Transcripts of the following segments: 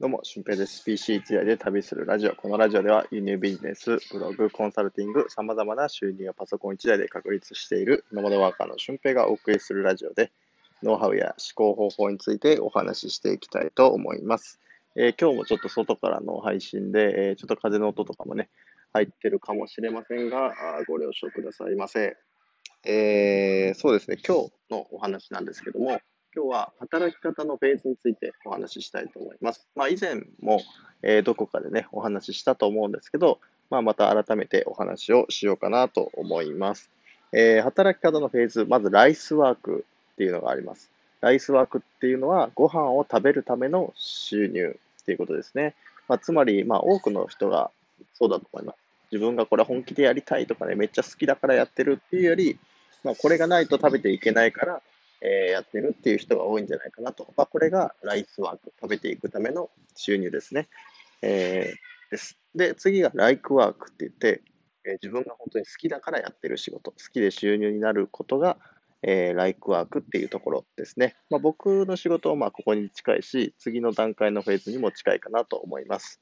どうも、俊平です。PC 一台で旅するラジオ。このラジオでは輸入ビジネス、ブログ、コンサルティング、様々な収入をパソコン一台で確立しているノマドワーカーの俊平がお送りするラジオで、ノウハウや思考方法についてお話ししていきたいと思います。えー、今日もちょっと外からの配信で、えー、ちょっと風の音とかもね、入ってるかもしれませんが、ご了承くださいませ。えー、そうですね、今日のお話なんですけども、今日は働き方のフェーズについてお話ししたいと思います。まあ、以前も、えー、どこかでね、お話ししたと思うんですけど、まあ、また改めてお話をしようかなと思います。えー、働き方のフェーズ、まずライスワークっていうのがあります。ライスワークっていうのは、ご飯を食べるための収入っていうことですね。まあ、つまり、まあ、多くの人がそうだと思います。自分がこれ本気でやりたいとかね、めっちゃ好きだからやってるっていうより、まあ、これがないと食べていけないから、え、やってるっていう人が多いんじゃないかなと。まあ、これがライスワーク、食べていくための収入ですね。えー、です。で、次がライクワークって言って、え、自分が本当に好きだからやってる仕事、好きで収入になることが、えー、ライクワークっていうところですね。まあ、僕の仕事はまあここに近いし、次の段階のフェーズにも近いかなと思います。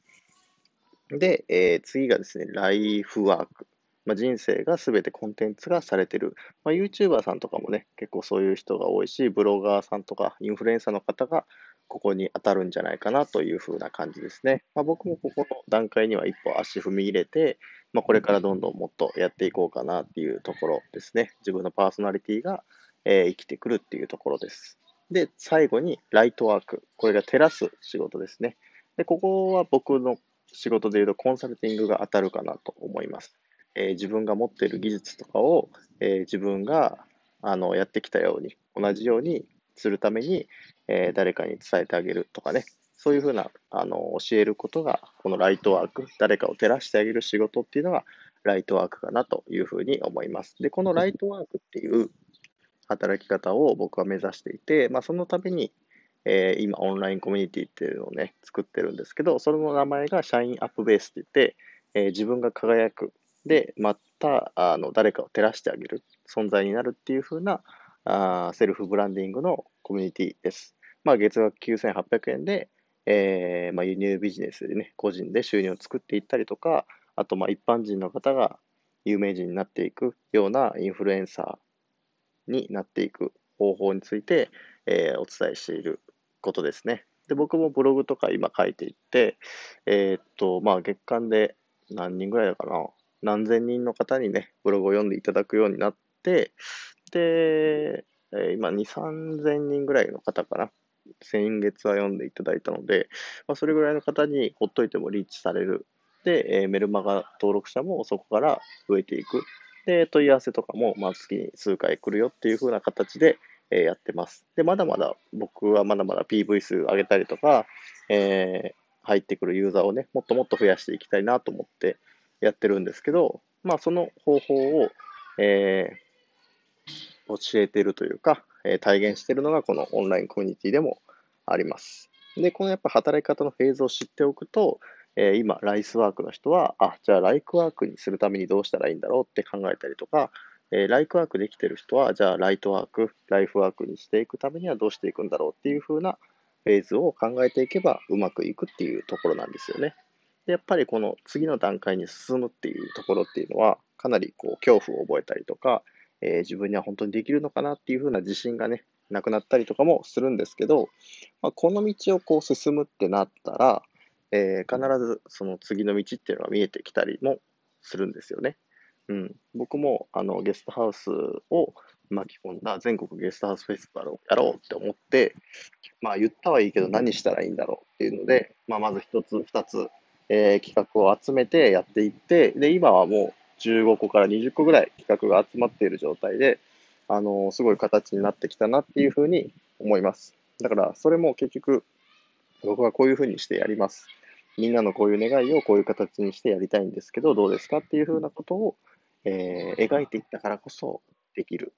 で、えー、次がですね、ライフワーク。まあ、人生が全てコンテンツがされてる。まあ、YouTuber さんとかもね、結構そういう人が多いし、ブロガーさんとかインフルエンサーの方がここに当たるんじゃないかなというふうな感じですね。まあ、僕もここの段階には一歩足踏み入れて、まあ、これからどんどんもっとやっていこうかなっていうところですね。自分のパーソナリティが、えー、生きてくるっていうところです。で、最後にライトワーク。これが照らす仕事ですね。で、ここは僕の仕事でいうとコンサルティングが当たるかなと思います。えー、自分が持っている技術とかを、えー、自分があのやってきたように、同じようにするために、えー、誰かに伝えてあげるとかね、そういうふうなあの教えることが、このライトワーク、誰かを照らしてあげる仕事っていうのが、ライトワークかなというふうに思います。で、このライトワークっていう働き方を僕は目指していて、まあ、そのために、えー、今、オンラインコミュニティっていうのをね、作ってるんですけど、それの名前が社員アップベースって言って、えー、自分が輝くで、また、あの、誰かを照らしてあげる存在になるっていう風な、あセルフブランディングのコミュニティです。まあ、月額9800円で、えー、まあ、輸入ビジネスでね、個人で収入を作っていったりとか、あと、まあ、一般人の方が有名人になっていくようなインフルエンサーになっていく方法について、えー、お伝えしていることですね。で、僕もブログとか今書いていって、えー、っと、まあ、月間で何人ぐらいだかな。何千人の方にね、ブログを読んでいただくようになって、で、今2、3000人ぐらいの方かな。先月は読んでいただいたので、まあ、それぐらいの方にほっといてもリーチされる。で、えメルマガ登録者もそこから増えていく。で、問い合わせとかも、まあ、月に数回来るよっていう風な形で、えやってます。で、まだまだ、僕はまだまだ PV 数上げたりとか、えー、入ってくるユーザーをね、もっともっと増やしていきたいなと思って、やってるんですけど、まあ、その方法を、えー、教えてるというか、えー、体現してるのがこのオンラインコミュニティでもあります。で、このやっぱ働き方のフェーズを知っておくと、えー、今、ライスワークの人は、あ、じゃあライクワークにするためにどうしたらいいんだろうって考えたりとか、えー、ライクワークできてる人は、じゃあライトワーク、ライフワークにしていくためにはどうしていくんだろうっていう風なフェーズを考えていけばうまくいくっていうところなんですよね。やっぱりこの次の段階に進むっていうところっていうのは、かなりこう恐怖を覚えたりとか、えー、自分には本当にできるのかなっていうふうな自信がね、なくなったりとかもするんですけど、まあ、この道をこう進むってなったら、えー、必ずその次の道っていうのが見えてきたりもするんですよね。うん、僕もあのゲストハウスを巻き込んだ全国ゲストハウスフェスティバルをやろうって思って、まあ言ったはいいけど何したらいいんだろうっていうので、まあまず一つ二つえー、企画を集めてやっていって、で、今はもう15個から20個ぐらい企画が集まっている状態で、あのー、すごい形になってきたなっていうふうに思います。だから、それも結局、僕はこういうふうにしてやります。みんなのこういう願いをこういう形にしてやりたいんですけど、どうですかっていうふうなことを、えー、描いていったからこそできる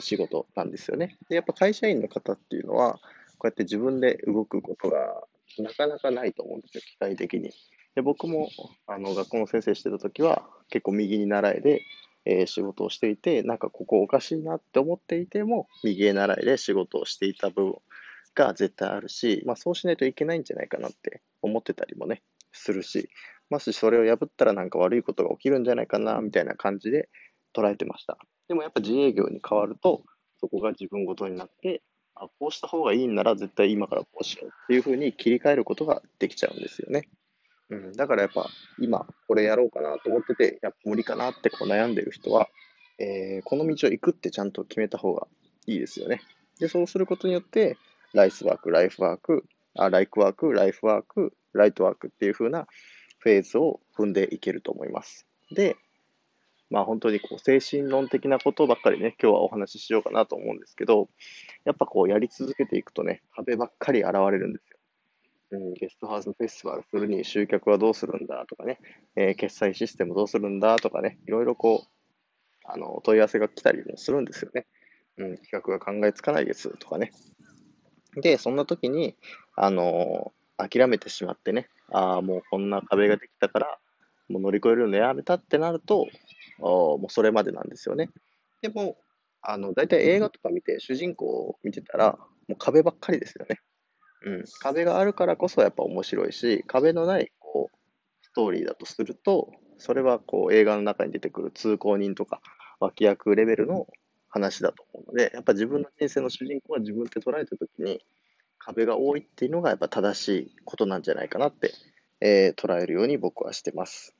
仕事なんですよね。で、やっぱ会社員の方っていうのは、こうやって自分で動くことがなかなかないと思うんですよ、機械的に。で僕もあの学校の先生してた時は結構右に習いで、えー、仕事をしていてなんかここおかしいなって思っていても右へ習いで仕事をしていた部分が絶対あるし、まあ、そうしないといけないんじゃないかなって思ってたりもね、するし、もしそれを破ったらなんか悪いことが起きるんじゃないかな、みたいな感じで捉えてました。でもやっぱ自営業に変わると、そこが自分ごとになって、あ、こうした方がいいんなら絶対今からこうしようっていうふうに切り替えることができちゃうんですよね。うん、だからやっぱ今これやろうかなと思ってて、やっぱ無理かなってこう悩んでる人は、えー、この道を行くってちゃんと決めた方がいいですよね。で、そうすることによって、ライスワーク、ライフワーク、あライクワーク、ライフワーク、ライトワークっていう風なフェーズを踏んでいけると思います。で、まあ本当にこう精神論的なことばっかりね、今日はお話ししようかなと思うんですけど、やっぱこうやり続けていくとね、壁ばっかり現れるんですよ。うん、ゲストハウスフェスティバルするに集客はどうするんだとかね、えー、決済システムどうするんだとかね、いろいろこう、あの、問い合わせが来たりもするんですよね。うん、企画が考えつかないですとかね。で、そんな時に、あの諦めてしまってね、ああ、もうこんな壁ができたから、もう乗り越えるのやめたってなると、もうそれまでなんですよね。でも、あの、大体映画とか見て、主人公を見てたら、もう壁ばっかりですよね。うん。壁があるからこそやっぱ面白いし、壁のない、こう、ストーリーだとすると、それはこう映画の中に出てくる通行人とか脇役レベルの話だと思うので、やっぱ自分の人生の主人公は自分って捉えたときに、壁が多いっていうのがやっぱ正しいことなんじゃないかなって、えー、捉えるように僕はしてます。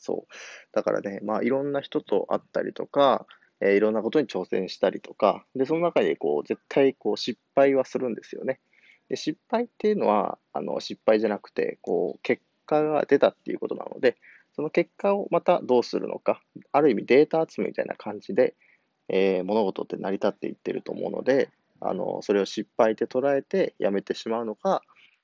そう。だからね、まあいろんな人と会ったりとか、えー、いろんなことに挑戦したりとか、で、その中でこう、絶対こう失敗はするんですよね。で、失敗っていうのは、あの、失敗じゃなくて、こう、結果が出たっていうことなので、その結果をまたどうするのか、ある意味データ集めみたいな感じで、えー、物事って成り立っていってると思うので、あの、それを失敗って捉えてやめてしまうのか、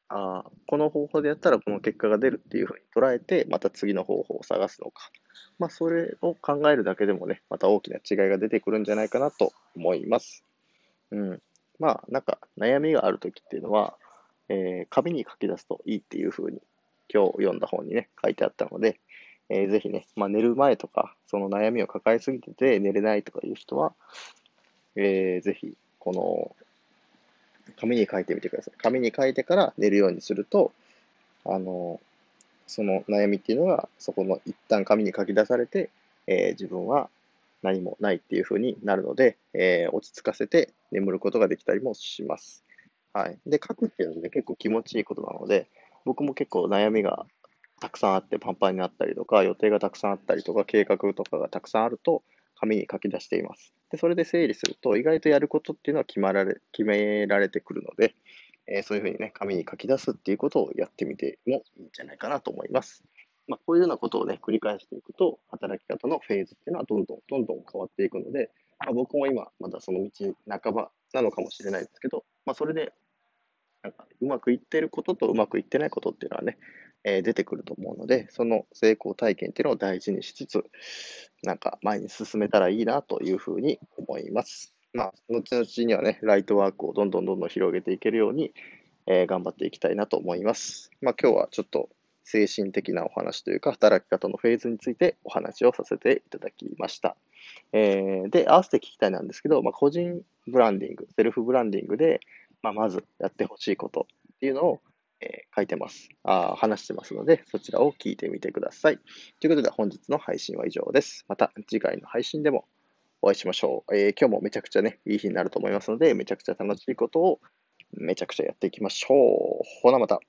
あこの方法でやったらこの結果が出るっていうふうに捉えて、また次の方法を探すのか。まあ、それを考えるだけでもね、また大きな違いが出てくるんじゃないかなと思います。うん。まあ、なんか悩みがあるときっていうのは、えー、紙に書き出すといいっていうふうに今日読んだ本にね、書いてあったので、えー、ぜひね、まあ、寝る前とか、その悩みを抱えすぎてて寝れないとかいう人は、えー、ぜひ、この、紙に書いてみてください。紙に書いてから寝るようにすると、あの、その悩みっていうのが、そこの一旦紙に書き出されて、えー、自分は何もないっていう風になるので、えー、落ち着かせて眠ることができたりもします。はい。で、書くっていうのは、結構気持ちいいことなので、僕も結構悩みがたくさんあってパンパンになったりとか、予定がたくさんあったりとか、計画とかがたくさんあると、紙に書き出しています。で、それで整理すると、意外とやることっていうのは決まられ、決められてくるので、えー、そういうふうにね、紙に書き出すっていうことをやってみてもいいんじゃないかなと思います。まあ、こういうようなことをね、繰り返していくと、働き方のフェーズっていうのはどんどんどんどん変わっていくので、まあ、僕も今、まだその道半ばなのかもしれないですけど、まあ、それで、なんか、うまくいってることとうまくいってないことっていうのはね、えー、出てくると思うので、その成功体験っていうのを大事にしつつ、なんか前に進めたらいいなというふうに思います。まあ、後々にはね、ライトワークをどんどんどんどん広げていけるように、えー、頑張っていきたいなと思います。まあ、今日はちょっと精神的なお話というか、働き方のフェーズについてお話をさせていただきました。えー、で、合わせて聞きたいなんですけど、まあ、個人ブランディング、セルフブランディングで、まあ、まずやってほしいことっていうのを、えー、書いてます。あ話してますので、そちらを聞いてみてください。ということで、本日の配信は以上です。また次回の配信でもお会いしましょう。えー、今日もめちゃくちゃね、いい日になると思いますので、めちゃくちゃ楽しいことをめちゃくちゃやっていきましょう。ほなまた。